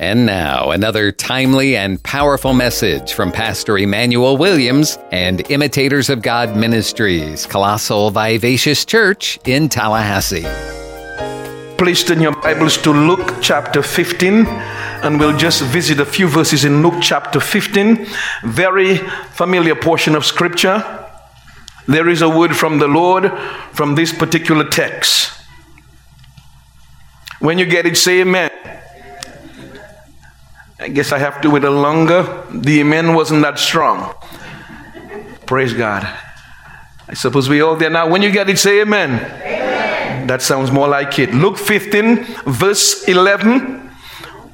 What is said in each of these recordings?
And now, another timely and powerful message from Pastor Emmanuel Williams and Imitators of God Ministries, Colossal Vivacious Church in Tallahassee. Please turn your Bibles to Luke chapter 15, and we'll just visit a few verses in Luke chapter 15. Very familiar portion of Scripture. There is a word from the Lord from this particular text. When you get it, say amen. I guess I have to wait a longer. The amen wasn't that strong. Praise God. I suppose we all there now. When you get it, say amen. amen. That sounds more like it. Luke 15, verse 11.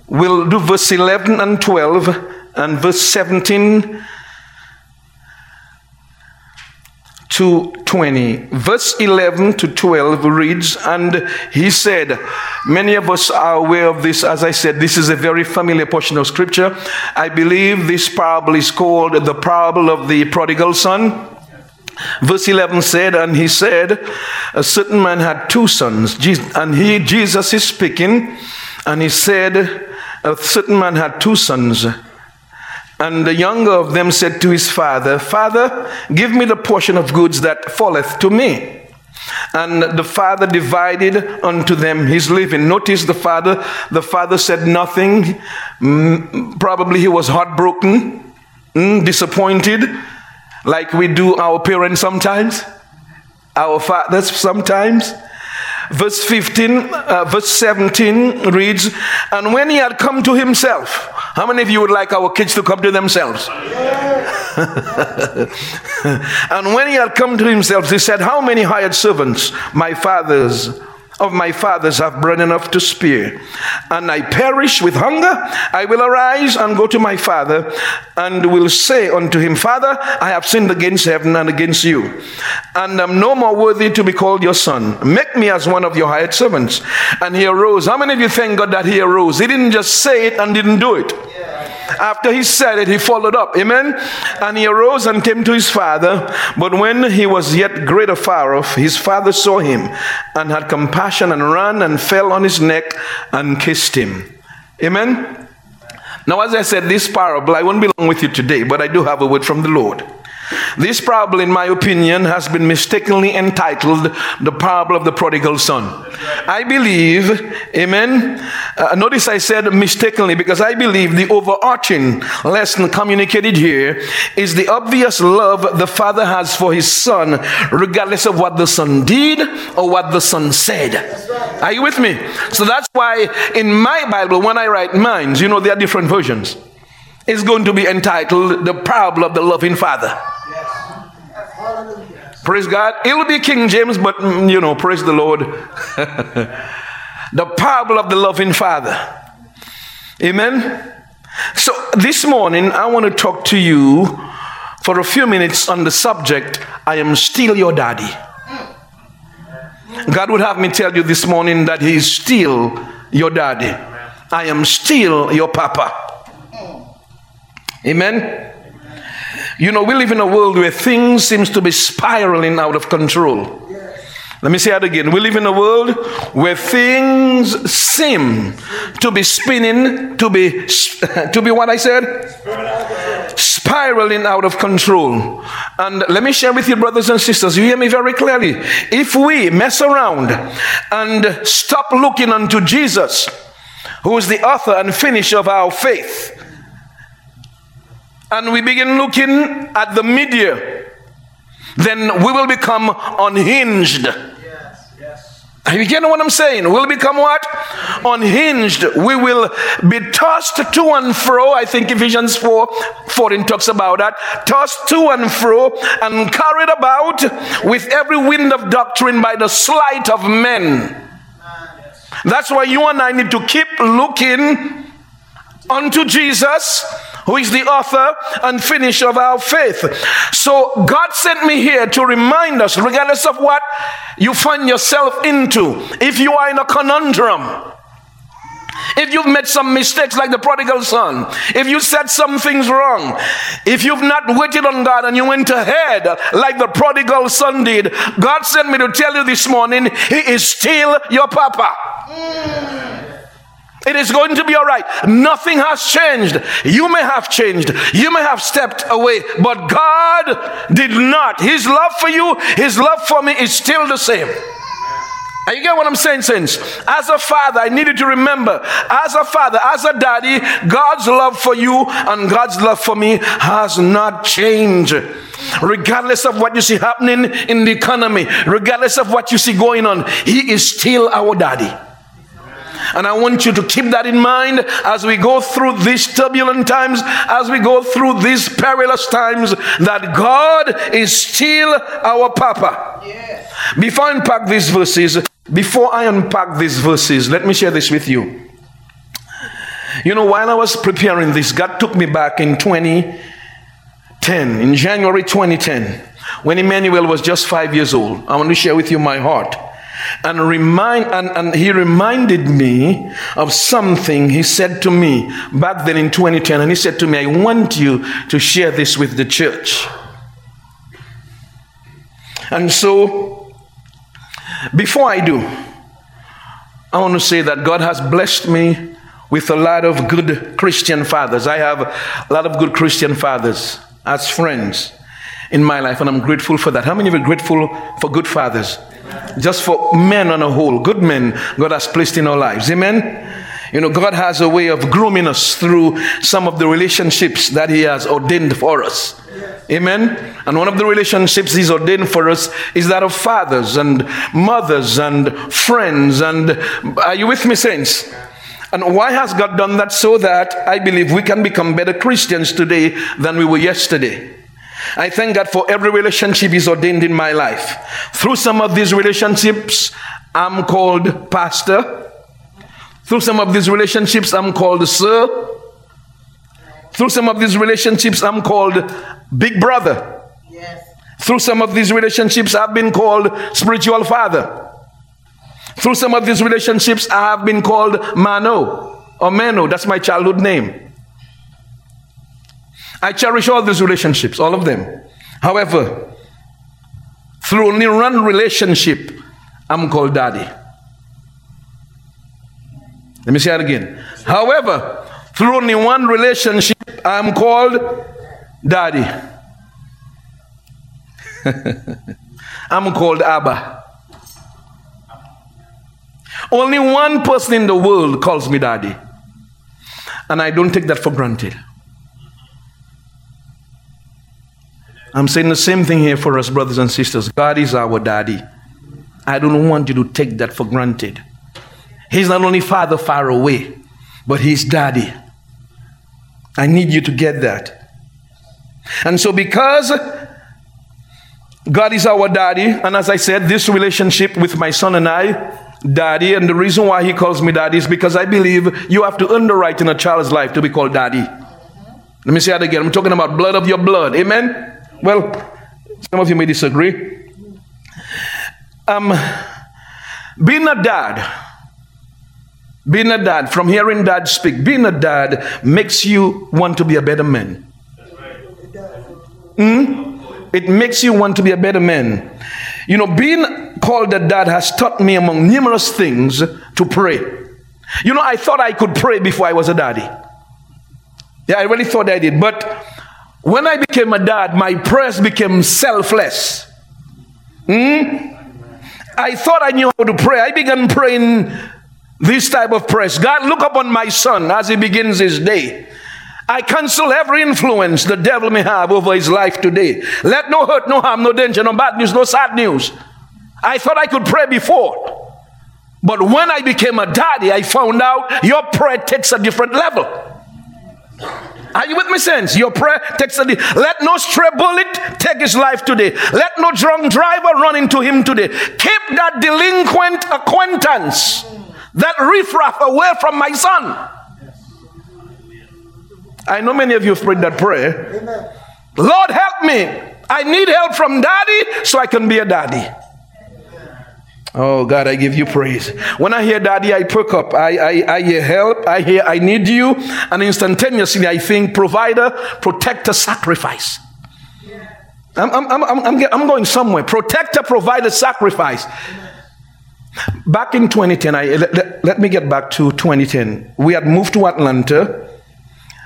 We'll do verse 11 and 12 and verse 17 to 20. Verse 11 to 12 reads, And he said, Many of us are aware of this. As I said, this is a very familiar portion of scripture. I believe this parable is called the parable of the prodigal son. Verse 11 said, And he said, A certain man had two sons. And he, Jesus is speaking, and he said, A certain man had two sons. And the younger of them said to his father, Father, give me the portion of goods that falleth to me. And the father divided unto them his living. Notice the father, the father said nothing. Mm, probably he was heartbroken, mm, disappointed, like we do our parents sometimes, our fathers sometimes. Verse 15, uh, verse 17 reads, And when he had come to himself, how many of you would like our kids to come to themselves? and when he had come to himself, he said, How many hired servants, my father's, of my fathers have bread enough to spare, and I perish with hunger, I will arise and go to my father, and will say unto him, Father, I have sinned against heaven and against you, and am no more worthy to be called your son. Make me as one of your hired servants. And he arose. How many of you thank God that he arose? He didn't just say it and didn't do it. After he said it, he followed up. Amen. And he arose and came to his father. But when he was yet greater far off, his father saw him and had compassion and ran and fell on his neck and kissed him. Amen. Now, as I said, this parable, I won't be long with you today, but I do have a word from the Lord. This parable, in my opinion, has been mistakenly entitled the parable of the prodigal son. I believe, amen. Uh, notice I said mistakenly because I believe the overarching lesson communicated here is the obvious love the father has for his son, regardless of what the son did or what the son said. Are you with me? So that's why in my Bible, when I write mine, you know, there are different versions. It's going to be entitled The Parable of the Loving Father. Praise God. It'll be King James, but mm, you know, praise the Lord. the parable of the loving Father. Amen. So this morning, I want to talk to you for a few minutes on the subject I am still your daddy. God would have me tell you this morning that He is still your daddy. I am still your papa. Amen. You know, we live in a world where things seems to be spiraling out of control. Let me say that again. We live in a world where things seem to be spinning, to be, to be what I said? Spiraling out of control. And let me share with you, brothers and sisters, you hear me very clearly. If we mess around and stop looking unto Jesus, who is the author and finisher of our faith, and we begin looking at the media, then we will become unhinged. Yes, yes. You get what I'm saying? We'll become what? Unhinged. We will be tossed to and fro. I think Ephesians 4 14 talks about that. Tossed to and fro and carried about with every wind of doctrine by the sleight of men. That's why you and I need to keep looking unto Jesus who is the author and finisher of our faith. So God sent me here to remind us, regardless of what you find yourself into, if you are in a conundrum, if you've made some mistakes like the prodigal son, if you said some things wrong, if you've not waited on God and you went ahead like the prodigal son did, God sent me to tell you this morning, He is still your papa. Mm. It is going to be all right. Nothing has changed. You may have changed. You may have stepped away, but God did not. His love for you, His love for me is still the same. Are you get what I'm saying, saints? As a father, I needed to remember, as a father, as a daddy, God's love for you and God's love for me has not changed. Regardless of what you see happening in the economy, regardless of what you see going on, He is still our daddy. And I want you to keep that in mind as we go through these turbulent times, as we go through these perilous times, that God is still our Papa. Yes. Before I unpack these verses, before I unpack these verses, let me share this with you. You know, while I was preparing this, God took me back in 2010, in January 2010, when Emmanuel was just five years old. I want to share with you my heart and remind and, and he reminded me of something he said to me back then in 2010 and he said to me i want you to share this with the church. And so before i do i want to say that god has blessed me with a lot of good christian fathers. I have a lot of good christian fathers as friends in my life and i'm grateful for that. How many of you are grateful for good fathers just for men on a whole, good men God has placed in our lives. Amen. You know, God has a way of grooming us through some of the relationships that He has ordained for us. Amen. And one of the relationships He's ordained for us is that of fathers and mothers and friends. And are you with me, saints? And why has God done that? So that I believe we can become better Christians today than we were yesterday. I thank God for every relationship He's ordained in my life. Through some of these relationships, I'm called pastor. Through some of these relationships, I'm called sir. Through some of these relationships, I'm called big brother. Yes. Through some of these relationships, I've been called spiritual father. Through some of these relationships, I have been called Mano or Mano. That's my childhood name. I cherish all these relationships, all of them. However, through only one relationship, I'm called daddy. Let me say that again. However, through only one relationship, I'm called daddy. I'm called Abba. Only one person in the world calls me daddy. And I don't take that for granted. I'm saying the same thing here for us, brothers and sisters. God is our daddy. I don't want you to take that for granted. He's not only father far away, but he's daddy. I need you to get that. And so, because God is our daddy, and as I said, this relationship with my son and I, daddy, and the reason why he calls me daddy is because I believe you have to underwrite in a child's life to be called daddy. Let me say that again. I'm talking about blood of your blood. Amen? Well, some of you may disagree. Um, being a dad, being a dad, from hearing dad speak, being a dad makes you want to be a better man. Mm? It makes you want to be a better man. You know, being called a dad has taught me, among numerous things, to pray. You know, I thought I could pray before I was a daddy. Yeah, I really thought I did. But when I became a dad, my prayers became selfless. Hmm? I thought I knew how to pray. I began praying this type of prayers. God, look upon my son as he begins his day. I cancel every influence the devil may have over his life today. Let no hurt, no harm, no danger, no bad news, no sad news. I thought I could pray before. But when I became a daddy, I found out your prayer takes a different level. Are you with me, saints? Your prayer takes a. Let no stray bullet take his life today. Let no drunk driver run into him today. Keep that delinquent acquaintance, that riffraff away from my son. I know many of you have prayed that prayer. Lord, help me. I need help from daddy so I can be a daddy. Oh God, I give you praise. When I hear daddy, I perk up. I, I, I hear help. I hear I need you. And instantaneously, I think provider, protector, sacrifice. I'm, I'm, I'm, I'm, I'm going somewhere. Protector, provider, sacrifice. Back in 2010, I, let, let me get back to 2010. We had moved to Atlanta.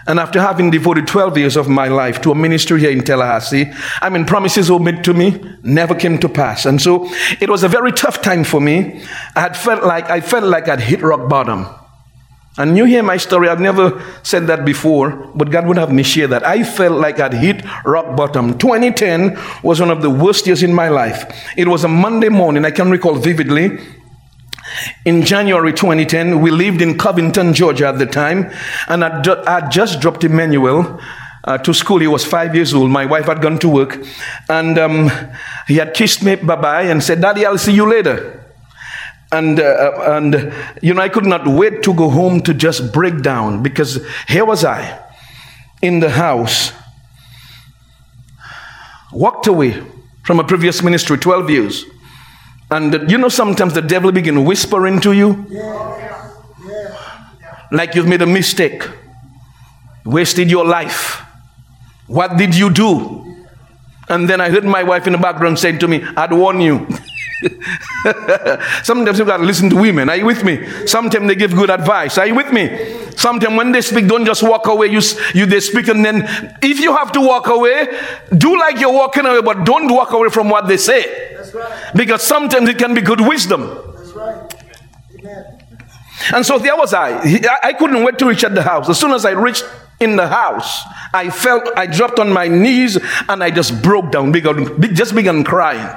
And after having devoted 12 years of my life to a ministry here in Tallahassee, I mean, promises were made to me never came to pass. And so it was a very tough time for me. I had felt like, I felt like I'd hit rock bottom. And you hear my story, I've never said that before, but God would have me share that. I felt like I'd hit rock bottom. 2010 was one of the worst years in my life. It was a Monday morning, I can recall vividly. In January 2010, we lived in Covington, Georgia at the time, and I, I just dropped Emmanuel uh, to school. He was five years old. My wife had gone to work, and um, he had kissed me bye bye and said, Daddy, I'll see you later and uh, and you know I could not wait to go home to just break down because here was I in the house walked away from a previous ministry 12 years and you know sometimes the devil begin whispering to you like you've made a mistake wasted your life what did you do and then I heard my wife in the background saying to me I'd warn you Sometimes you got to listen to women. Are you with me? Sometimes they give good advice. Are you with me? Sometimes when they speak, don't just walk away. You, you they speak, and then if you have to walk away, do like you're walking away, but don't walk away from what they say. Because sometimes it can be good wisdom. And so there was I. I couldn't wait to reach at the house. As soon as I reached in the house, I felt I dropped on my knees and I just broke down, began, just began crying.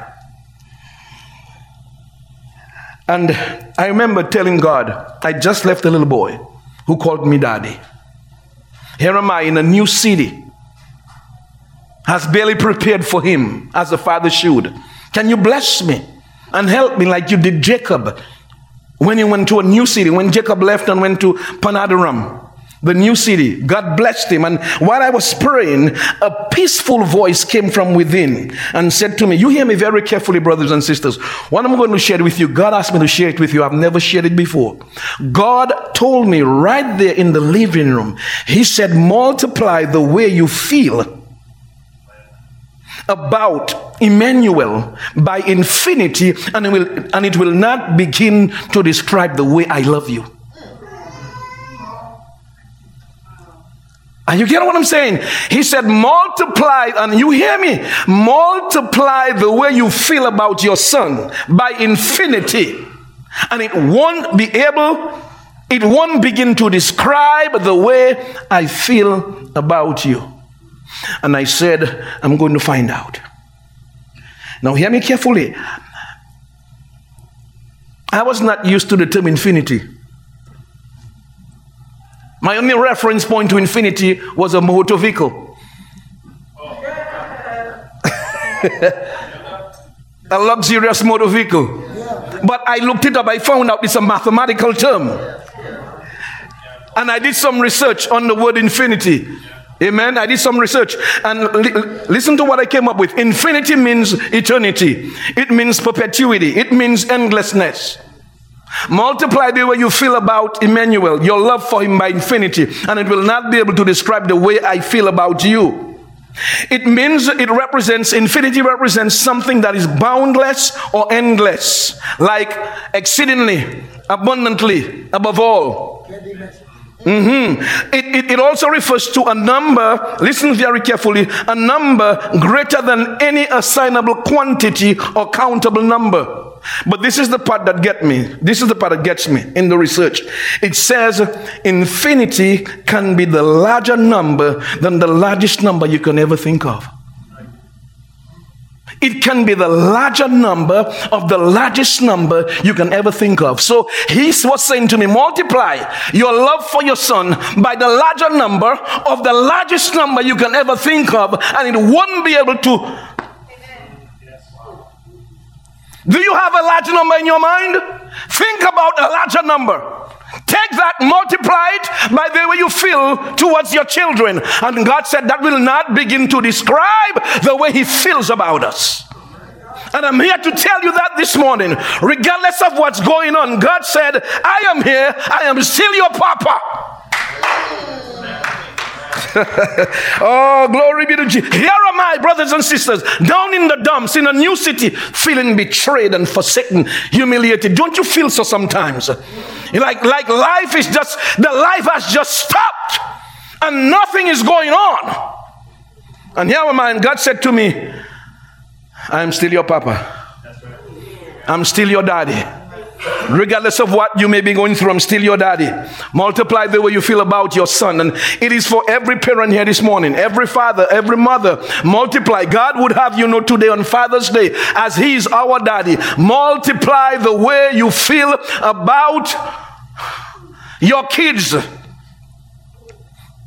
And I remember telling God, I just left a little boy who called me daddy. Here am I in a new city, has barely prepared for him as a father should. Can you bless me and help me like you did Jacob when he went to a new city, when Jacob left and went to Paddan-aram? the new city. God blessed him. And while I was praying, a peaceful voice came from within and said to me, You hear me very carefully, brothers and sisters. What I'm going to share with you, God asked me to share it with you. I've never shared it before. God told me right there in the living room, He said, Multiply the way you feel about Emmanuel by infinity, and it will, and it will not begin to describe the way I love you. And you get what I'm saying? He said, multiply, and you hear me? Multiply the way you feel about your son by infinity. And it won't be able, it won't begin to describe the way I feel about you. And I said, I'm going to find out. Now, hear me carefully. I was not used to the term infinity. My only reference point to infinity was a motor vehicle. a luxurious motor vehicle. But I looked it up, I found out it's a mathematical term. And I did some research on the word infinity. Amen. I did some research and li- listen to what I came up with. Infinity means eternity, it means perpetuity, it means endlessness. Multiply the way you feel about Emmanuel, your love for him by infinity, and it will not be able to describe the way I feel about you. It means it represents, infinity represents something that is boundless or endless, like exceedingly, abundantly, above all. Mm-hmm. It, it, it also refers to a number, listen very carefully, a number greater than any assignable quantity or countable number. But this is the part that get me. This is the part that gets me in the research. It says infinity can be the larger number than the largest number you can ever think of. It can be the larger number of the largest number you can ever think of. So he was saying to me, multiply your love for your son by the larger number of the largest number you can ever think of, and it won't be able to do you have a large number in your mind? Think about a larger number. Take that, multiply it by the way you feel towards your children. And God said that will not begin to describe the way He feels about us. And I'm here to tell you that this morning, regardless of what's going on, God said, I am here, I am still your papa. oh, glory be to Jesus. Here are my brothers and sisters down in the dumps in a new city, feeling betrayed and forsaken, humiliated. Don't you feel so sometimes? Like, like life is just, the life has just stopped and nothing is going on. And here am I, and God said to me, I am still your papa. I'm still your daddy. Regardless of what you may be going through, I'm still your daddy. Multiply the way you feel about your son. And it is for every parent here this morning, every father, every mother. Multiply. God would have you know today on Father's Day, as He is our daddy, multiply the way you feel about your kids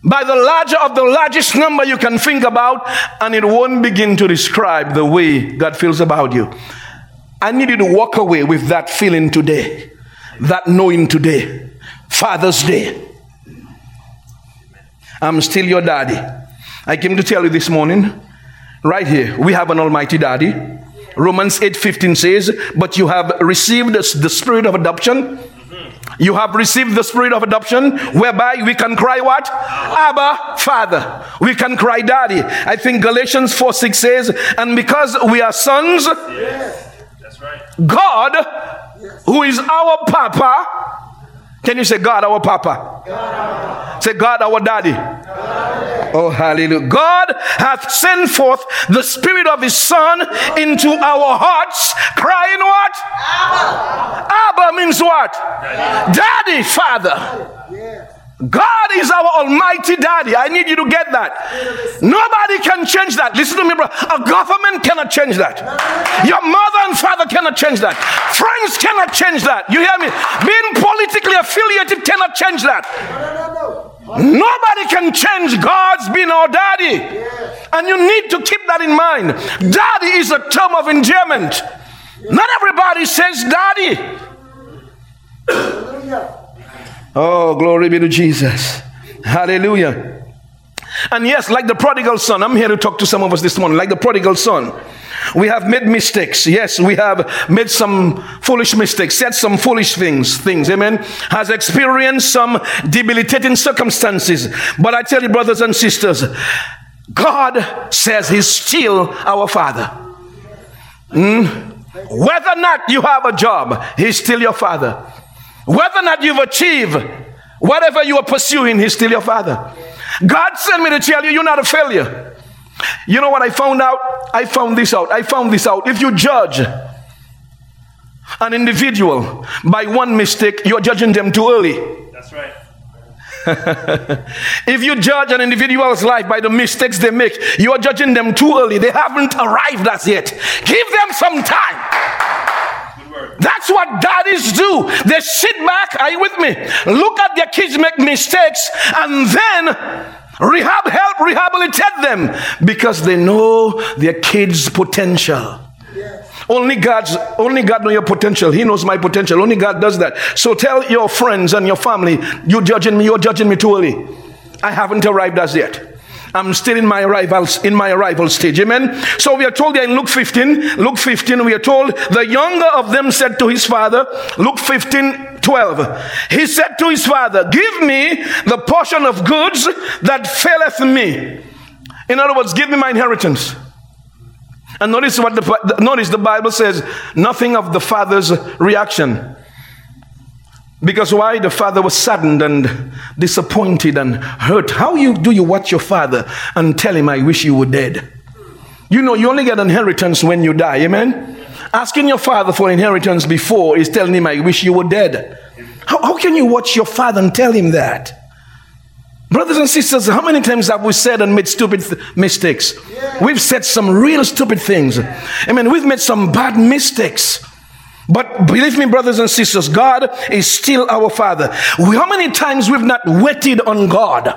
by the larger of the largest number you can think about, and it won't begin to describe the way God feels about you. I need you to walk away with that feeling today, that knowing today, Father's Day. I'm still your daddy. I came to tell you this morning, right here, we have an almighty daddy. Romans 8:15 says, "But you have received the spirit of adoption." You have received the spirit of adoption whereby we can cry what? Abba, Father. We can cry Daddy. I think Galatians 4 6 says, and because we are sons, yes. God, who is our Papa, can you say God our Papa? God. Say God our Daddy. God. Oh, hallelujah. God hath sent forth the Spirit of His Son into our hearts, crying what? Abba, Abba means what? Daddy, Daddy Father. Yeah. God is our almighty daddy. I need you to get that. Nobody can change that. Listen to me, bro. A government cannot change that. Your mother and father cannot change that. Friends cannot change that. You hear me? Being politically affiliated cannot change that. Nobody can change God's being our daddy. And you need to keep that in mind. Daddy is a term of endearment. Not everybody says daddy. Oh, glory be to Jesus. Hallelujah. And yes, like the prodigal son, I'm here to talk to some of us this morning. Like the prodigal son, we have made mistakes. Yes, we have made some foolish mistakes, said some foolish things, things, amen. Has experienced some debilitating circumstances. But I tell you, brothers and sisters, God says He's still our Father. Mm? Whether or not you have a job, He's still your Father. Whether or not you've achieved whatever you are pursuing, He's still your Father. God sent me to tell you, you're not a failure. You know what I found out? I found this out. I found this out. If you judge an individual by one mistake, you're judging them too early. That's right. if you judge an individual's life by the mistakes they make, you are judging them too early. They haven't arrived as yet. Give them some time. That's what daddies do. They sit back, are you with me? Look at their kids make mistakes and then rehab, help rehabilitate them because they know their kids' potential. Only God's only God knows your potential. He knows my potential. Only God does that. So tell your friends and your family, you're judging me, you're judging me too early. I haven't arrived as yet. I'm still in my arrivals in my arrival stage. Amen. So we are told there in Luke 15, Luke 15, we are told the younger of them said to his father, Luke 15, 12. He said to his father, Give me the portion of goods that faileth me. In other words, give me my inheritance. And notice what the notice the Bible says, nothing of the father's reaction. Because why? The father was saddened and disappointed and hurt. How you do you watch your father and tell him, I wish you were dead? You know, you only get inheritance when you die. Amen? Asking your father for inheritance before is telling him, I wish you were dead. How, how can you watch your father and tell him that? Brothers and sisters, how many times have we said and made stupid th- mistakes? Yeah. We've said some real stupid things. I mean, we've made some bad mistakes. But believe me, brothers and sisters, God is still our Father. How many times we've not waited on God?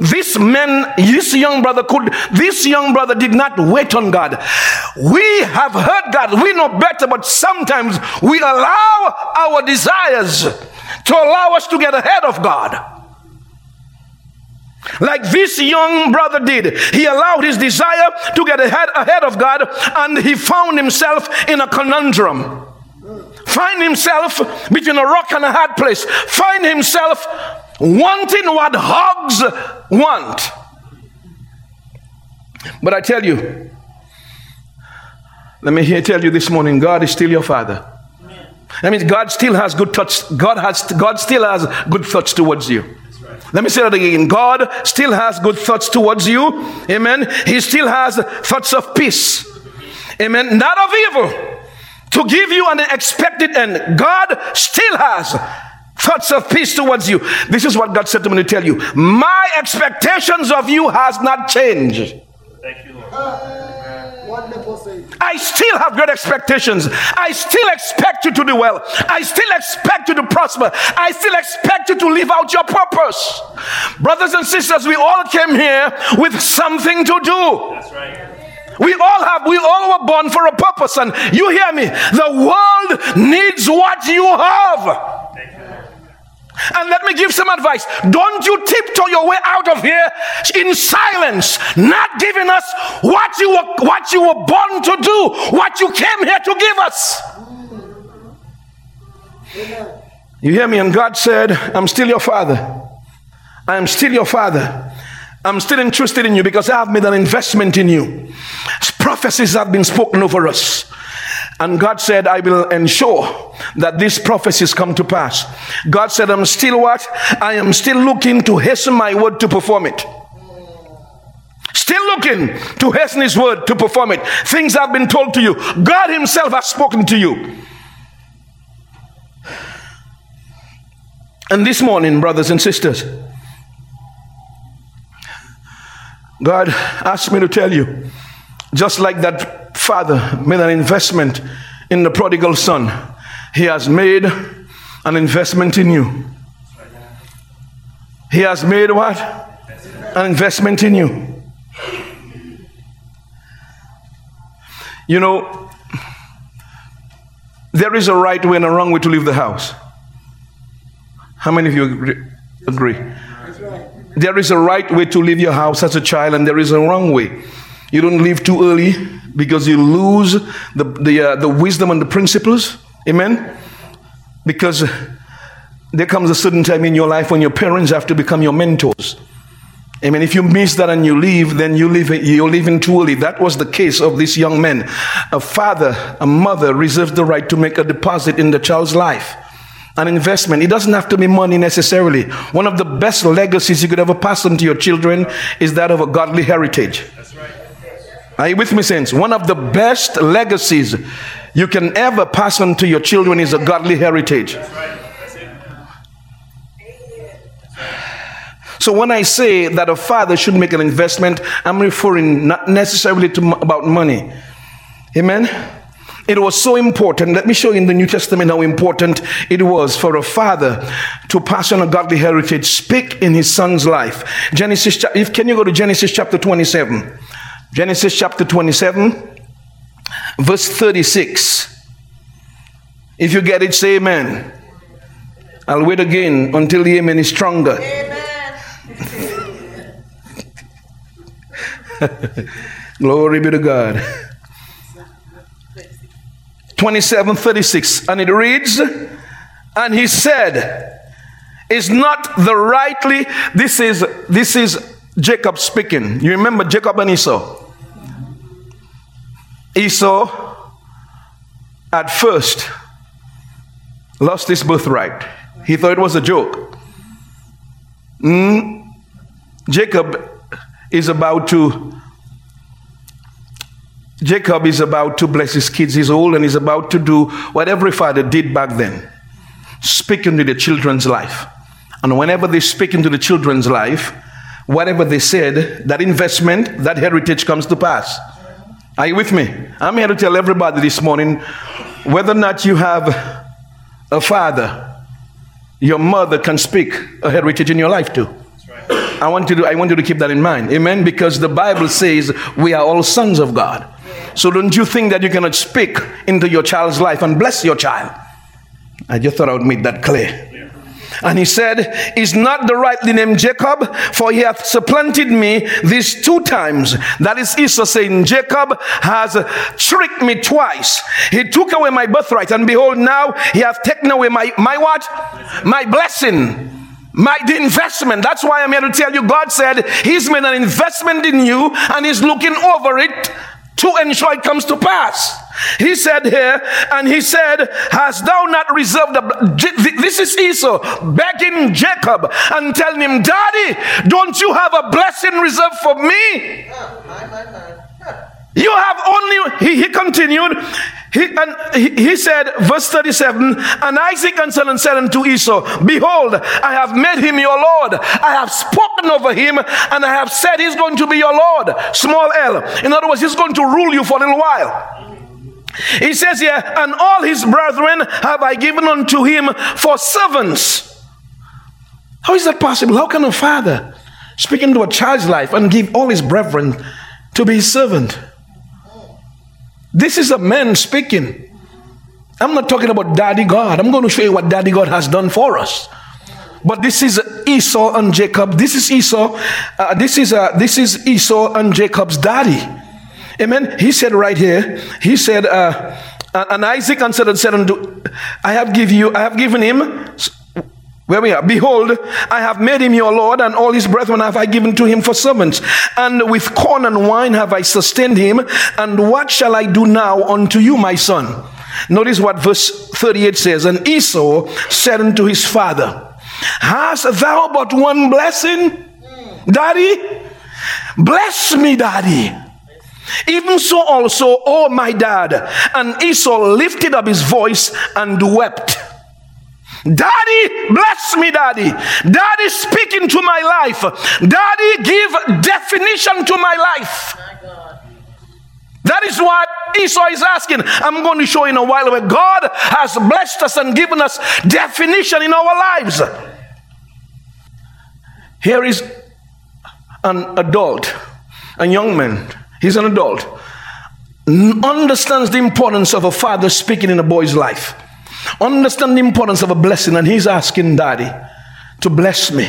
This man, this young brother could, this young brother did not wait on God. We have heard God, we know better, but sometimes we allow our desires to allow us to get ahead of God. Like this young brother did. He allowed his desire to get ahead, ahead of God and he found himself in a conundrum. Find himself between a rock and a hard place. Find himself wanting what hogs want. But I tell you, let me here tell you this morning God is still your father. That means God still has good thoughts. God has God still has good thoughts towards you. Let me say that again. God still has good thoughts towards you. Amen. He still has thoughts of peace. Amen. Not of evil. To give you an expected end. God still has thoughts of peace towards you. This is what God said to me to tell you. My expectations of you has not changed. Thank you, Lord. Ah, I still have great expectations. I still expect you to do well. I still expect you to prosper. I still expect you to live out your purpose. Brothers and sisters, we all came here with something to do. That's right. We all have, we all were born for a purpose. And you hear me? The world needs what you have. And let me give some advice. Don't you tiptoe your way out of here in silence, not giving us what you were, what you were born to do, what you came here to give us. You hear me? And God said, I'm still your father. I am still your father. I'm still interested in you because I have made an investment in you. Prophecies have been spoken over us. And God said, I will ensure that these prophecies come to pass. God said, I'm still what? I am still looking to hasten my word to perform it. Still looking to hasten his word to perform it. Things have been told to you. God himself has spoken to you. And this morning, brothers and sisters, God asked me to tell you, just like that father made an investment in the prodigal son, he has made an investment in you. He has made what? An investment in you. You know, there is a right way and a wrong way to leave the house. How many of you agree? There is a right way to leave your house as a child, and there is a wrong way. You don't leave too early because you lose the, the, uh, the wisdom and the principles. Amen? Because there comes a certain time in your life when your parents have to become your mentors. Amen. If you miss that and you leave, then you leave you're leaving too early. That was the case of this young man. A father, a mother reserves the right to make a deposit in the child's life. An investment. It doesn't have to be money necessarily. One of the best legacies you could ever pass on to your children is that of a godly heritage. Are you with me, saints? One of the best legacies you can ever pass on to your children is a godly heritage. So when I say that a father should make an investment, I'm referring not necessarily to about money. Amen. It was so important. Let me show you in the New Testament how important it was for a father to pass on a godly heritage, speak in his son's life. Genesis, if can you go to Genesis chapter 27? Genesis chapter 27, verse 36. If you get it, say amen. I'll wait again until the amen is stronger. Glory be to God. 27 36. And it reads, And he said, Is not the rightly, this is this is Jacob speaking. You remember Jacob and Esau? Esau, at first, lost his birthright. He thought it was a joke. Mm, Jacob is about to Jacob is about to bless his kids. He's old and he's about to do what every father did back then speak into the children's life. And whenever they speak into the children's life, whatever they said, that investment, that heritage comes to pass. Are you with me? I'm here to tell everybody this morning whether or not you have a father, your mother can speak a heritage in your life too. I want you to I want you to keep that in mind. Amen. Because the Bible says we are all sons of God. So don't you think that you cannot speak into your child's life and bless your child? I just thought I would make that clear. And he said, Is not the rightly named Jacob, for he hath supplanted me these two times. That is Esau saying, Jacob has tricked me twice. He took away my birthright, and behold, now he hath taken away my, my what? My blessing. My the investment. That's why I'm here to tell you. God said He's made an investment in you and He's looking over it to ensure it comes to pass. He said here, and he said, Hast thou not reserved the this is Esau begging Jacob and telling him, Daddy, don't you have a blessing reserved for me? You have only, he, he continued, he, and he, said, verse 37, and Isaac answered and said unto Esau, Behold, I have made him your Lord. I have spoken over him, and I have said he's going to be your Lord. Small l. In other words, he's going to rule you for a little while. He says here, and all his brethren have I given unto him for servants. How is that possible? How can a father speak into a child's life and give all his brethren to be his servant? This is a man speaking. I'm not talking about Daddy God. I'm going to show you what Daddy God has done for us. But this is Esau and Jacob. This is Esau. Uh, this is uh, this is Esau and Jacob's daddy. Amen. He said right here. He said, uh, and Isaac answered and said unto, I have give you, I have given him where we are, behold, I have made him your Lord, and all his brethren have I given to him for servants. And with corn and wine have I sustained him. And what shall I do now unto you, my son? Notice what verse 38 says. And Esau said unto his father, Hast thou but one blessing, daddy? Bless me, daddy. Even so also, oh my dad. And Esau lifted up his voice and wept. Daddy, bless me, Daddy. Daddy, speak into my life. Daddy, give definition to my life. That is what Esau is asking. I'm going to show you in a while where God has blessed us and given us definition in our lives. Here is an adult, a young man. He's an adult. Understands the importance of a father speaking in a boy's life. Understand the importance of a blessing, and he's asking daddy to bless me.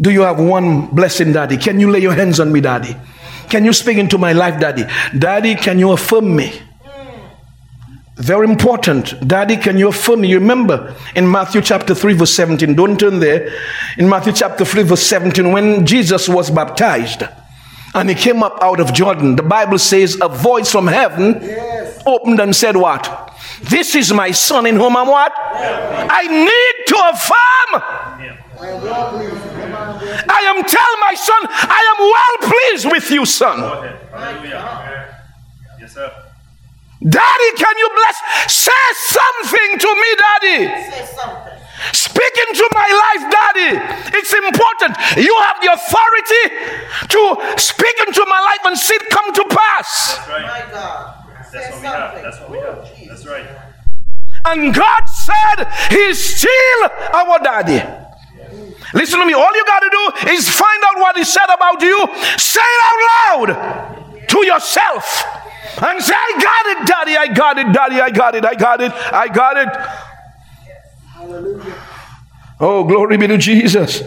Do you have one blessing, daddy? Can you lay your hands on me, daddy? Can you speak into my life, daddy? Daddy, can you affirm me? Very important. Daddy, can you affirm me? You remember in Matthew chapter 3, verse 17. Don't turn there. In Matthew chapter 3, verse 17, when Jesus was baptized and he came up out of Jordan, the Bible says a voice from heaven yes. opened and said, What? This is my son in whom I'm what? I need to affirm. I am telling my son, I am well pleased with you, son. Yes, sir. Daddy, can you bless? Say something to me, Daddy. Say something. Speak into my life, Daddy. It's important. You have the authority to speak into my life and see it come to pass. That's right. My God. That's what we have. That's what we have. Oh, That's right. And God said He's still our daddy. Listen to me. All you got to do is find out what He said about you. Say it out loud to yourself. And say, I got it, daddy. I got it, daddy. I got it. I got it. I got it. Hallelujah. Oh, glory be to Jesus.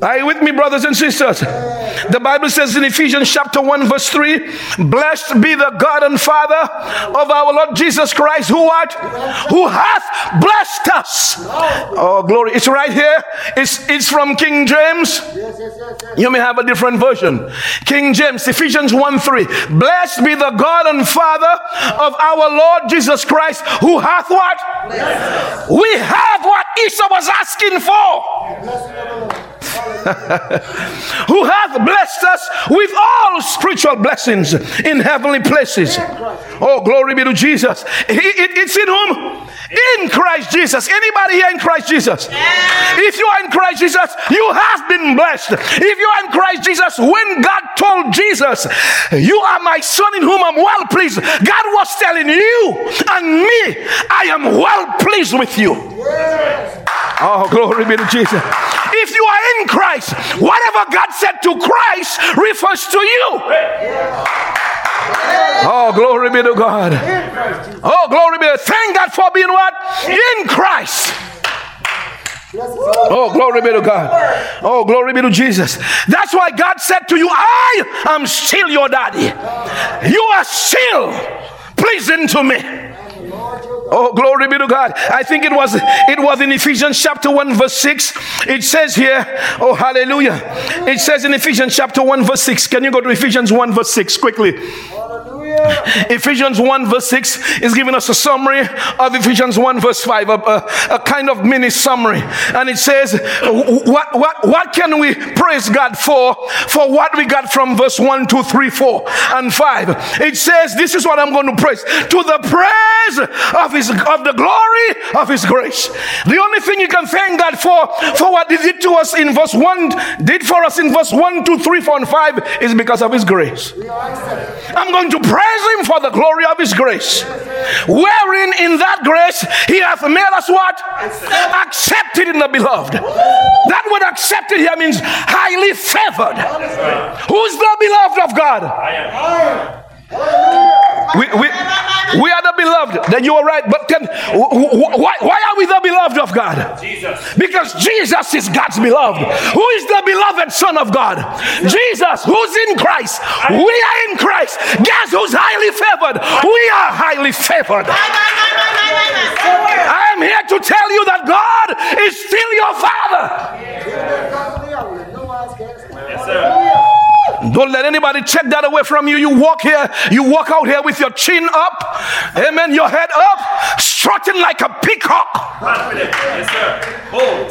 Are you with me, brothers and sisters? The Bible says in Ephesians chapter 1, verse 3 Blessed be the God and Father of our Lord Jesus Christ, who what? Who hath blessed us. Oh, glory. It's right here. It's, it's from King James. You may have a different version. King James, Ephesians 1 3. Blessed be the God and Father of our Lord Jesus Christ, who hath what? We have what Esau was asking for. Who hath blessed us with all spiritual blessings in heavenly places. Oh, glory be to Jesus. It's in whom? In Christ Jesus. Anybody here in Christ Jesus? If you are in Christ Jesus, you have been blessed. If you are in Christ Jesus, when God told Jesus, You are my son in whom I'm well pleased, God was telling you and me, I am well pleased with you. Oh, glory be to Jesus. If you are in Christ, whatever God said to Christ refers to you. Oh, glory be to God. Oh, glory be to Thank God for being what? In Christ. Oh, glory be to God. Oh, glory be to Jesus. That's why God said to you, I am still your daddy. You are still pleasing to me. Oh, glory be to God. I think it was it was in Ephesians chapter 1, verse 6. It says here, oh hallelujah. It says in Ephesians chapter 1, verse 6. Can you go to Ephesians 1, verse 6 quickly? Ephesians 1 verse 6 is giving us a summary of Ephesians 1 verse 5, a, a, a, kind of mini summary. And it says, what, what, what can we praise God for? For what we got from verse 1, 2, 3, 4, and 5. It says, this is what I'm going to praise. To the praise of his, of the glory of his grace. The only thing you can thank God for, for what he did to us in verse 1, did for us in verse 1, 2, 3, 4, and 5 is because of his grace. I'm going to praise praise him for the glory of his grace. Wherein in that grace he hath made us what? Accepted in the beloved. That word accepted here means highly favored. Who's the beloved of God? We, we, we are the beloved. Then you are right. But then, why, why are we the beloved of God? Jesus. Because Jesus is God's beloved. Who is the beloved Son of God? Jesus. Who's in Christ? We are in Christ. Guess who's highly favored? We are highly favored. I am here to tell you that God is still your Father. Yes, sir. Don't let anybody check that away from you. You walk here, you walk out here with your chin up, amen, your head up, strutting like a peacock. Yes, sir. Oh.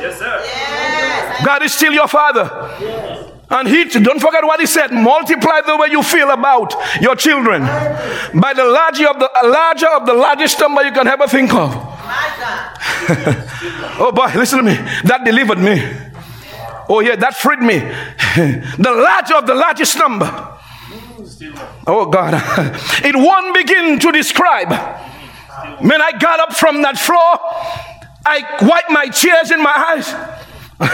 Yes, sir. Yes. God is still your father. Yes. And he, don't forget what he said, multiply the way you feel about your children by the larger of the larger of the largest number you can ever think of. oh boy, listen to me. That delivered me. Oh, yeah, that freed me. the larger of the largest number. Oh, God. it won't begin to describe. Man, I got up from that floor. I wiped my tears in my eyes. and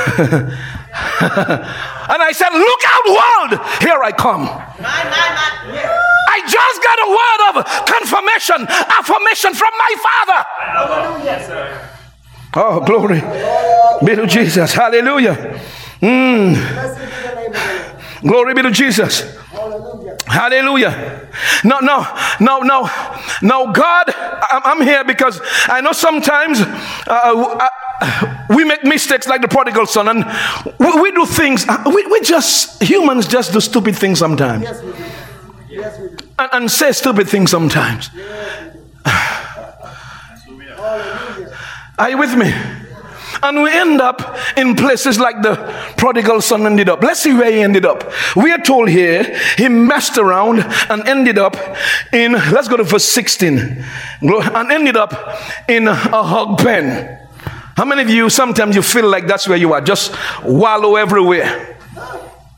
I said, Look out, world, here I come. I just got a word of confirmation, affirmation from my father. Oh, glory be to Jesus. Hallelujah. Mm. Glory be to Jesus. Hallelujah. Hallelujah. No, no, no, no, no. God, I'm here because I know sometimes uh, uh, we make mistakes like the prodigal son, and we, we do things. Uh, we, we, just humans just do stupid things sometimes, yes, we do. Yes. And, and, say stupid things sometimes. Yes, Are you with me? And we end up in places like the prodigal son ended up. Let's see where he ended up. We are told here he messed around and ended up in, let's go to verse 16, and ended up in a hog pen. How many of you sometimes you feel like that's where you are? Just wallow everywhere.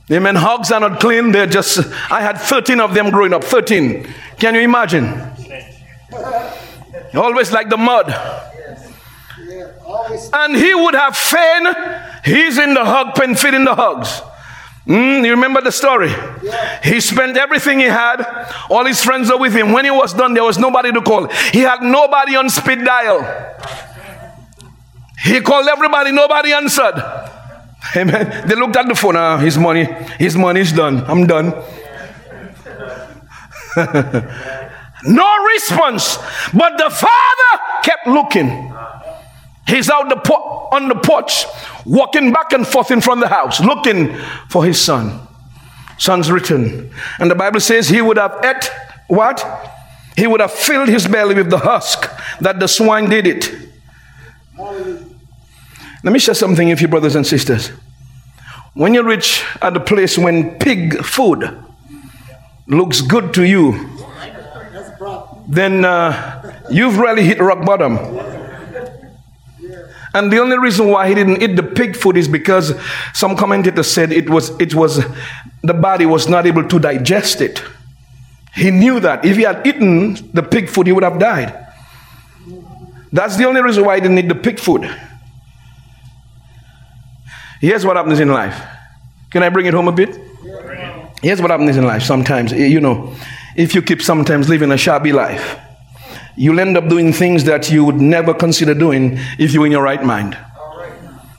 Amen. Hogs are not clean. They're just, I had 13 of them growing up. 13. Can you imagine? Always like the mud. And he would have fain, he's in the hog pen feeding the hogs. Mm, you remember the story? Yeah. He spent everything he had. All his friends were with him. When he was done, there was nobody to call. He had nobody on speed dial. He called everybody, nobody answered. Amen. They looked at the phone. Ah, his money, his money is done. I'm done. no response. But the father kept looking. He's out the po- on the porch, walking back and forth in front of the house, looking for his son. Son's written. And the Bible says he would have ate what? He would have filled his belly with the husk that the swine did it. Let me share something with you, brothers and sisters. When you reach at the place when pig food looks good to you, then uh, you've really hit rock bottom. And the only reason why he didn't eat the pig food is because some commentator said it was, it was, the body was not able to digest it. He knew that if he had eaten the pig food, he would have died. That's the only reason why he didn't eat the pig food. Here's what happens in life. Can I bring it home a bit? Here's what happens in life sometimes. You know, if you keep sometimes living a shabby life, you'll end up doing things that you would never consider doing if you're in your right mind.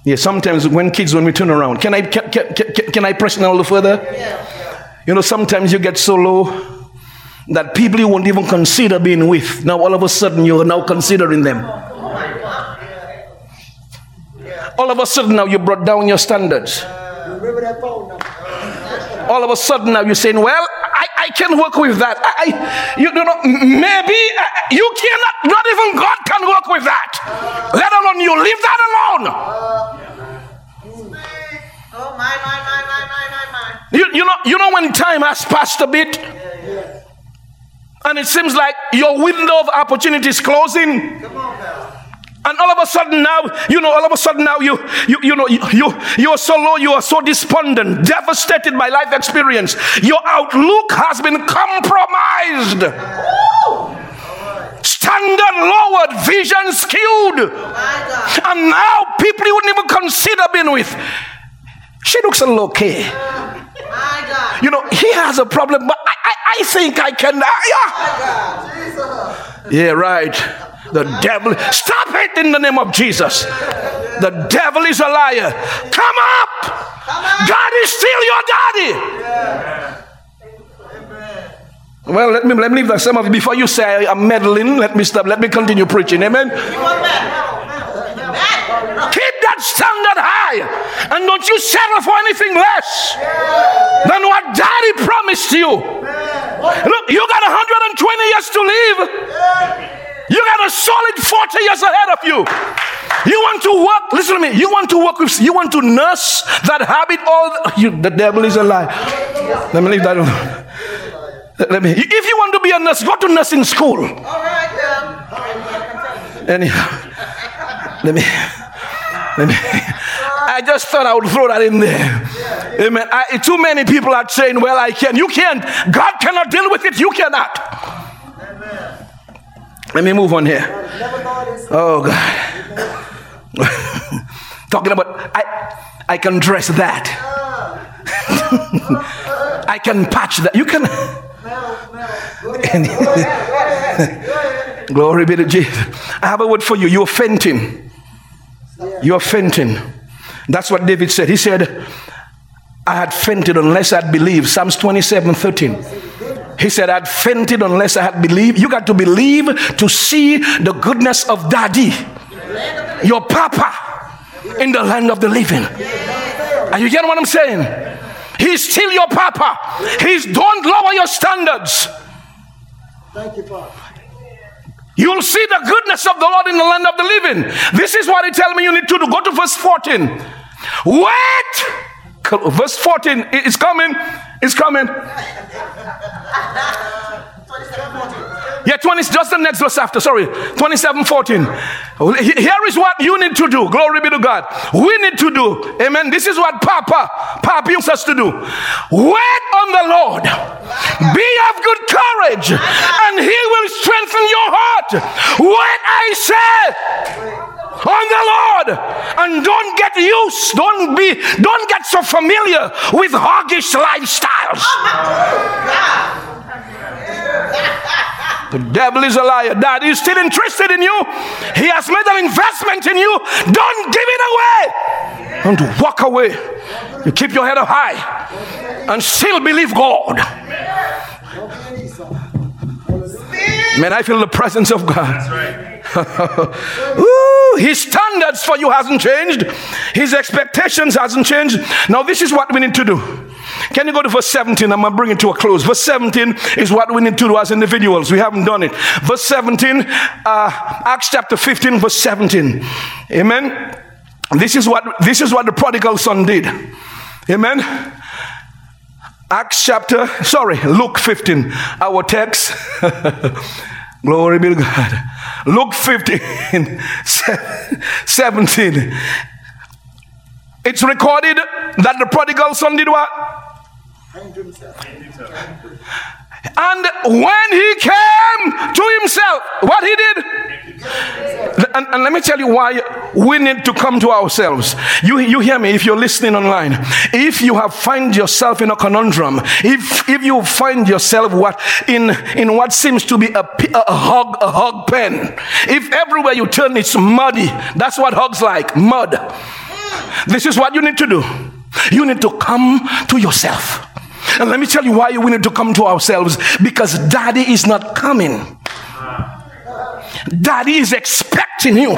Yeah, sometimes when kids, when we turn around, can I, can, can, can, can I press it a little further? Yeah. You know, sometimes you get so low that people you won't even consider being with. Now, all of a sudden, you're now considering them. All of a sudden, now you brought down your standards. All of a sudden, now you're saying, Well, I, can work with that. I, you, you know, maybe uh, you cannot, not even God can work with that. Let alone you leave that alone. Oh, my, my, my, my, my, my. You, you, know, you know when time has passed a bit? And it seems like your window of opportunity is closing. And all of a sudden now, you know, all of a sudden now you, you, you know, you, you, you're so low, you are so despondent, devastated by life experience. Your outlook has been compromised. Standard lowered, vision skewed. And now people you wouldn't even consider being with. She looks a little okay. You know, he has a problem, but I, I, I think I can. Uh, yeah. yeah, right. The devil, stop it in the name of Jesus. The devil is a liar. Come up. God is still your daddy. Well, let me let me leave that. Some of you before you say I'm meddling. Let me stop. Let me continue preaching. Amen. That standard high, and don't you settle for anything less than what Daddy promised you. Look, you got 120 years to live. You got a solid 40 years ahead of you. You want to work, listen to me, you want to work with, you want to nurse that habit all, oh, you, the devil is a lie. Let me leave that alone. Let me, if you want to be a nurse, go to nursing school. All right, Anyhow, let me, I just thought I would throw that in there. Amen. I, too many people are saying, well, I can. You can't. God cannot deal with it. You cannot. Let me move on here. Oh God. Talking about I I can dress that. I can patch that. You can Glory be to Jesus. I have a word for you. You're fainting. You're fainting. That's what David said. He said, I had fainted unless I'd believed. Psalms 27 13. He said, I'd fainted unless I had believed. You got to believe to see the goodness of daddy, your papa, in the land of the living. Are you getting what I'm saying? He's still your papa. He's don't lower your standards. Thank you, Father. You'll see the goodness of the Lord in the land of the living. This is what he tells me you need to do. Go to verse 14. Wait! Verse 14 is coming. It's coming. Yeah, 20, just the next verse after, sorry. 27 14. Here is what you need to do. Glory be to God. We need to do. Amen. This is what Papa, Papa used us to do. Wait on the Lord. Be of good courage, and He will strengthen your heart. Wait, I say on the Lord and don't get used, don't be, don't get so familiar with hoggish lifestyles. Oh, The devil is a liar. Dad is still interested in you. He has made an investment in you. Don't give it away. Don't walk away. You keep your head up high and still believe God. Man, I feel the presence of God. Ooh, his standards for you hasn't changed. His expectations hasn't changed. Now, this is what we need to do. Can you go to verse 17? I'm going to bring it to a close. Verse 17 is what we need to do as individuals. We haven't done it. Verse 17, uh, Acts chapter 15, verse 17. Amen. This is what this is what the prodigal son did. Amen. Acts chapter, sorry, Luke 15, our text. Glory be to God. Luke 15, 17. It's recorded that the prodigal son did what? And when he came to himself, what he did? And, and, let me tell you why we need to come to ourselves. You, you hear me if you're listening online. If you have find yourself in a conundrum, if if you find yourself what in in what seems to be a, a hog a hog pen, if everywhere you turn it's muddy, that's what hogs like mud. This is what you need to do. You need to come to yourself. And let me tell you why we need to come to ourselves because daddy is not coming. Daddy is expecting you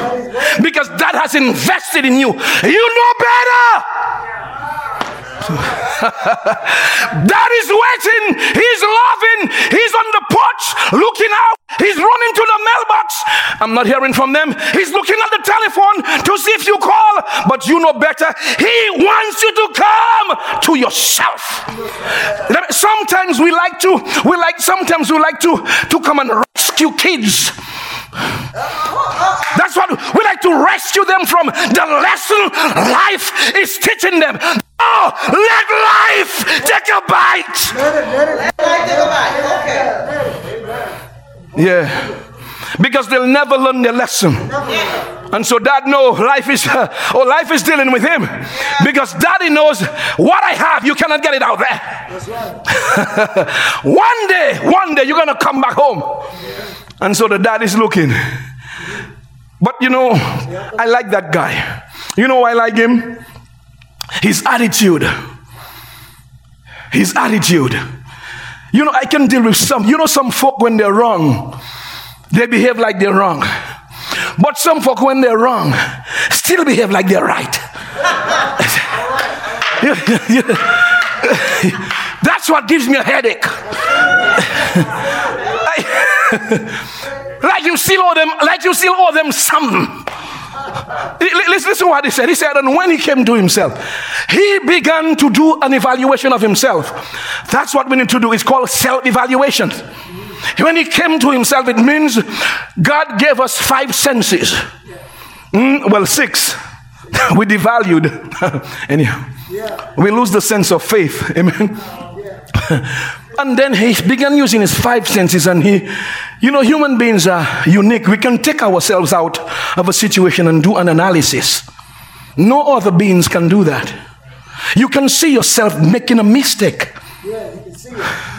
because dad has invested in you. You know better. Dad is waiting. He's loving. He's on the porch looking out. He's running to the mailbox. I'm not hearing from them. He's looking at the telephone to see if you call, but you know better. He wants you to come to yourself. Sometimes we like to, we like, sometimes we like to, to come and rescue kids. That's what we like to rescue them from the lesson life is teaching them. Oh, let life take a bite. Let life take a bite. Okay. Yeah. Because they'll never learn their lesson. And so dad know life is uh, or life is dealing with him. Because daddy knows what I have, you cannot get it out there. one day, one day you're gonna come back home. And so the dad is looking. But you know, I like that guy. You know I like him? His attitude. His attitude. You know, I can deal with some. You know, some folk when they're wrong, they behave like they're wrong. But some folk when they're wrong, still behave like they're right. That's what gives me a headache. like you still owe them, like you still owe them some. Listen, listen what he said. He said, and when he came to himself, he began to do an evaluation of himself. That's what we need to do. It's called self evaluation. When he came to himself, it means God gave us five senses. Mm, well, six. we devalued. Anyhow, we lose the sense of faith. Amen. And then he began using his five senses, and he, you know, human beings are unique. We can take ourselves out of a situation and do an analysis. No other beings can do that. You can see yourself making a mistake. Yeah, you can see it.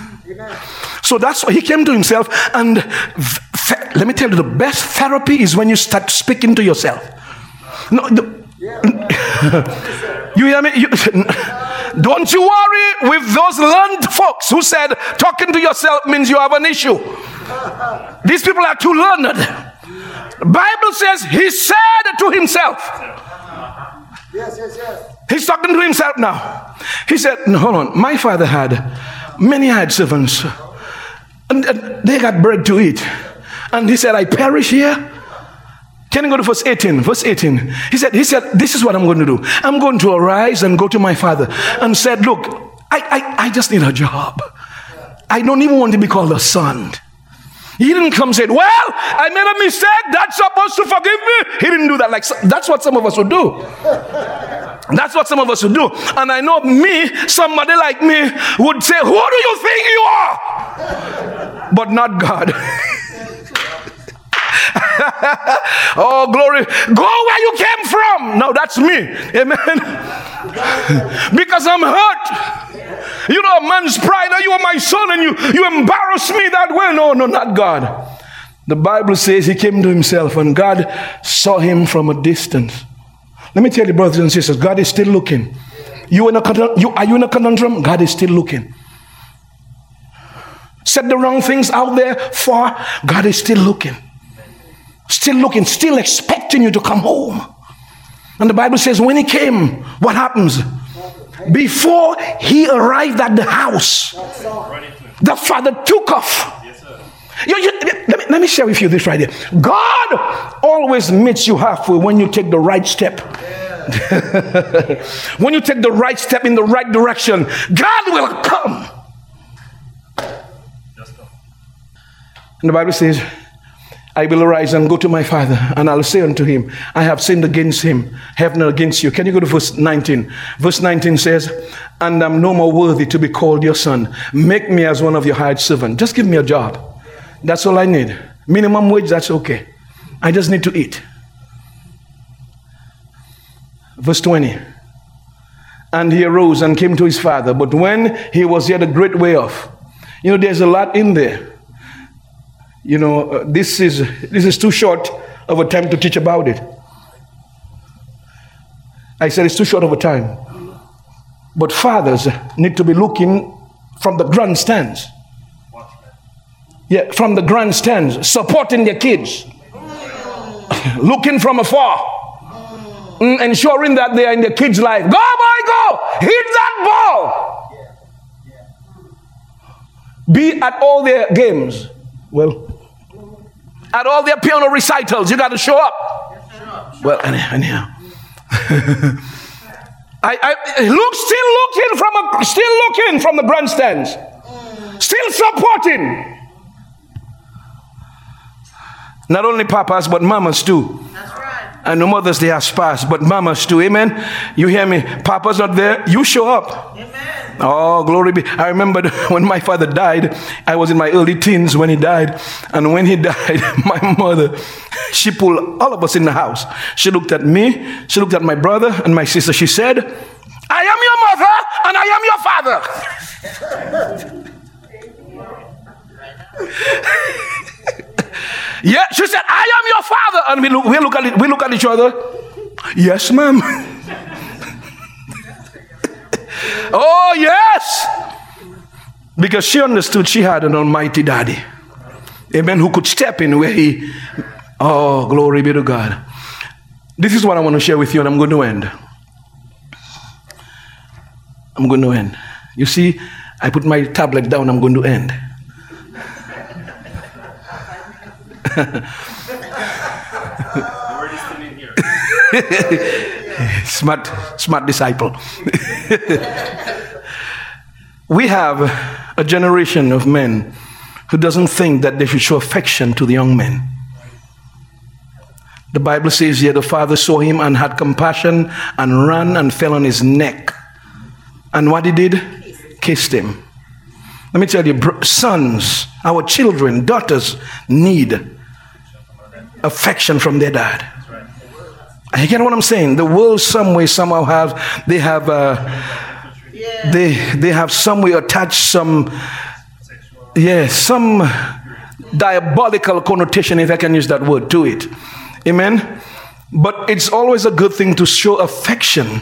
So that's why he came to himself. And th- let me tell you, the best therapy is when you start speaking to yourself. No, the, yeah. you hear me? You, don't you worry with those learned folks who said talking to yourself means you have an issue. These people are too learned. Bible says he said to himself. Yes, yes, yes. He's talking to himself now. He said, no, hold on. My father had many had servants, and they got bread to eat. And he said, I perish here can you go to verse 18? Verse 18. He said, He said, This is what I'm going to do. I'm going to arise and go to my father and said, Look, I, I, I just need a job. I don't even want to be called a son. He didn't come say, Well, I made a mistake. That's supposed to forgive me. He didn't do that. Like that's what some of us would do. That's what some of us would do. And I know me, somebody like me, would say, Who do you think you are? But not God. oh, glory. Go where you came from. No, that's me. Amen. because I'm hurt. You know, a man's pride. You are my son and you, you embarrass me that way. No, no, not God. The Bible says he came to himself and God saw him from a distance. Let me tell you, brothers and sisters, God is still looking. You in a you, are you in a conundrum? God is still looking. Said the wrong things out there for God is still looking still looking, still expecting you to come home. And the Bible says, when he came, what happens? Before he arrived at the house, the father took off. You, you, let, me, let me share with you this right here. God always meets you halfway when you take the right step. when you take the right step in the right direction, God will come. And the Bible says, I will arise and go to my father, and I'll say unto him, I have sinned against him, heaven against you. Can you go to verse 19? Verse 19 says, And I'm no more worthy to be called your son. Make me as one of your hired servants. Just give me a job. That's all I need. Minimum wage, that's okay. I just need to eat. Verse 20. And he arose and came to his father, but when he was yet a great way off, you know, there's a lot in there you know, uh, this is this is too short of a time to teach about it. I said it's too short of a time. But fathers need to be looking from the grandstands. Yeah, from the grandstands, supporting their kids, looking from afar, mm, ensuring that they are in their kids' life. Go, boy, go! Hit that ball! Be at all their games. Well, at all their piano recitals, you got to show up. Well, anyhow. I, I look, still looking from a, still looking from the grandstands, still supporting. Not only papas, but mamas too. And the mothers they have spas, but mamas too. Amen. You hear me? Papa's not there. You show up. Amen. Oh, glory be. I remember when my father died, I was in my early teens when he died. And when he died, my mother, she pulled all of us in the house. She looked at me, she looked at my brother and my sister. She said, I am your mother and I am your father. yeah, she said, I am your father. And we look, we look, at, we look at each other. Yes, ma'am. Oh, yes. Because she understood she had an almighty daddy. Amen. Who could step in where he. Oh, glory be to God. This is what I want to share with you, and I'm going to end. I'm going to end. You see, I put my tablet down, I'm going to end. smart, smart disciple. we have a generation of men who doesn't think that they should show affection to the young men. The Bible says here the father saw him and had compassion and ran and fell on his neck. And what he did? Kissed him. Let me tell you, sons, our children, daughters need affection from their dad. You get what I'm saying? The world some way somehow have they have uh, they they have some way attached some yeah some diabolical connotation if I can use that word to it. Amen. But it's always a good thing to show affection.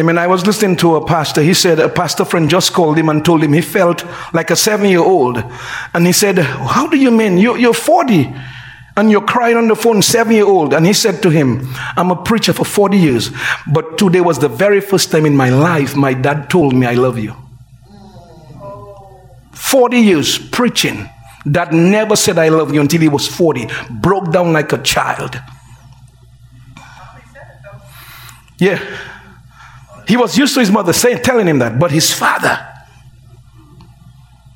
I mean, I was listening to a pastor. He said a pastor friend just called him and told him he felt like a seven year old. And he said, How do you mean? You're, you're 40 and you're crying on the phone, seven year old. And he said to him, I'm a preacher for 40 years, but today was the very first time in my life my dad told me I love you. 40 years preaching. Dad never said I love you until he was 40, broke down like a child. Yeah. He was used to his mother saying, telling him that, but his father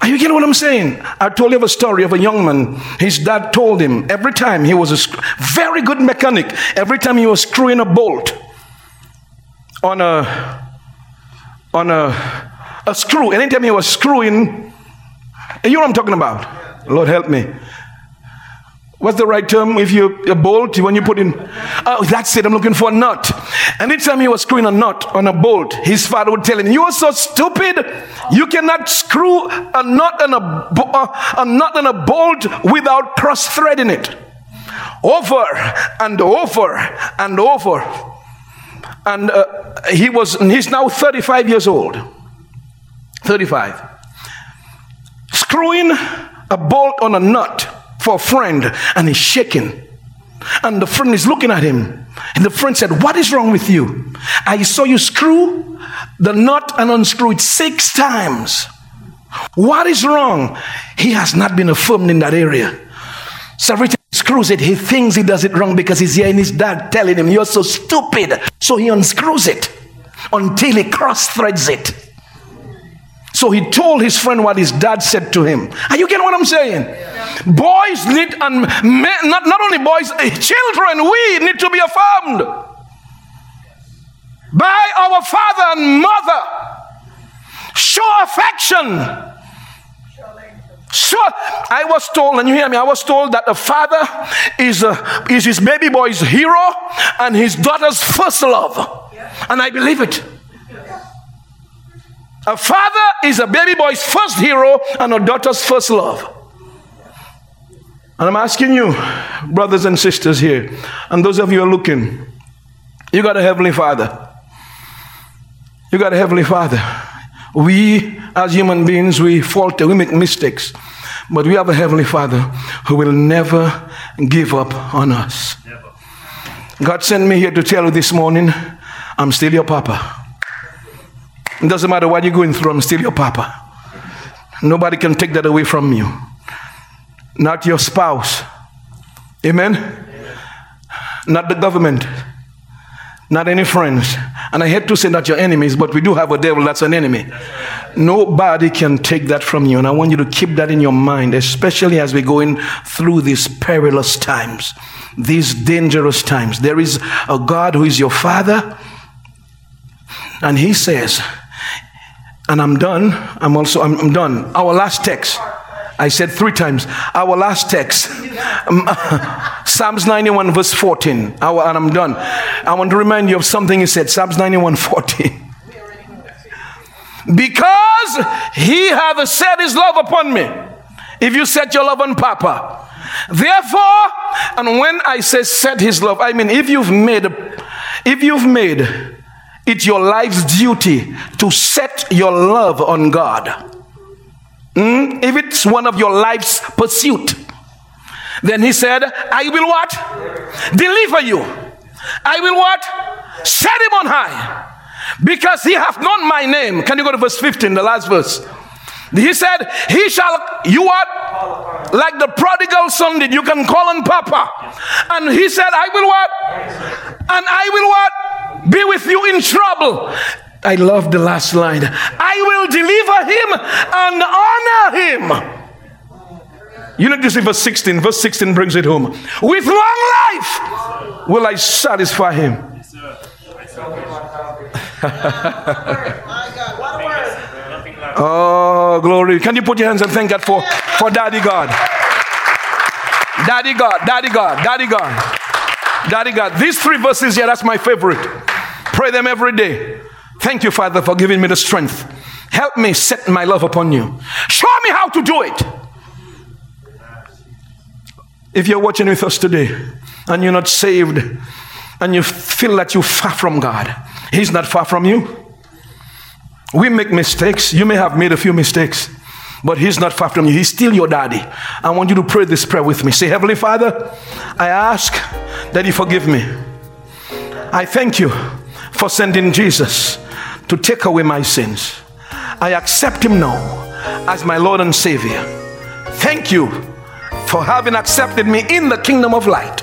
are you getting what I'm saying? I told you a story of a young man. His dad told him every time he was a very good mechanic, every time he was screwing a bolt on a on a a screw, anytime he was screwing, you know what I'm talking about? Lord help me. What's the right term if you a bolt when you put in? Oh, that's it. I'm looking for a nut. Anytime he was screwing a nut on a bolt, his father would tell him, "You are so stupid. You cannot screw a nut and a, uh, a nut and a bolt without cross threading it over and over and over." And uh, he was. He's now 35 years old. 35. Screwing a bolt on a nut for a friend and he's shaking. And the friend is looking at him. And the friend said, What is wrong with you? I saw you screw the nut and unscrew it six times. What is wrong? He has not been affirmed in that area. So he screws it, he thinks he does it wrong because he's hearing his dad telling him, You're so stupid. So he unscrews it until he cross threads it. So he told his friend what his dad said to him. Are you getting what I'm saying? Yeah. Boys need, and men, not, not only boys, eh, children, we need to be affirmed by our father and mother. Show affection. So I was told, and you hear me, I was told that the father is, a, is his baby boy's hero and his daughter's first love. And I believe it. A father is a baby boy's first hero and a daughter's first love. And I'm asking you, brothers and sisters here, and those of you who are looking, you got a heavenly father. You got a heavenly father. We, as human beings, we falter, we make mistakes. But we have a Heavenly Father who will never give up on us. Never. God sent me here to tell you this morning I'm still your papa. It doesn't matter what you're going through, I'm still your papa. Nobody can take that away from you. Not your spouse. Amen? Amen. Not the government. Not any friends. And I hate to say not your enemies, but we do have a devil that's an enemy. Nobody can take that from you. And I want you to keep that in your mind, especially as we're going through these perilous times, these dangerous times. There is a God who is your father, and he says, and I'm done. I'm also, I'm, I'm done. Our last text. I said three times. Our last text, um, Psalms 91, verse 14. Our, and I'm done. I want to remind you of something he said, Psalms 91, 14. Because he hath set his love upon me. If you set your love on Papa. Therefore, and when I say set his love, I mean if you've made, if you've made it's your life's duty to set your love on God. Mm? If it's one of your life's pursuit, then he said, I will what? Deliver you. I will what? Set him on high. Because he hath known my name. Can you go to verse 15, the last verse? He said, He shall, you what? Like the prodigal son did, you can call on Papa. And he said, I will what? And I will what? be with you in trouble. I love the last line. I will deliver him and honor him. You know this in verse 16. Verse 16 brings it home. With long life will I satisfy him. oh, glory. Can you put your hands and thank God for, for Daddy God? Daddy God, Daddy God, Daddy God. Daddy God. These three verses here, that's my favorite. Pray them every day. Thank you, Father, for giving me the strength. Help me set my love upon you. Show me how to do it. If you're watching with us today and you're not saved and you feel that you're far from God, He's not far from you. We make mistakes. You may have made a few mistakes, but He's not far from you. He's still your daddy. I want you to pray this prayer with me. Say, Heavenly Father, I ask that you forgive me. I thank you for sending Jesus to take away my sins. I accept him now as my Lord and Savior. Thank you for having accepted me in the kingdom of light.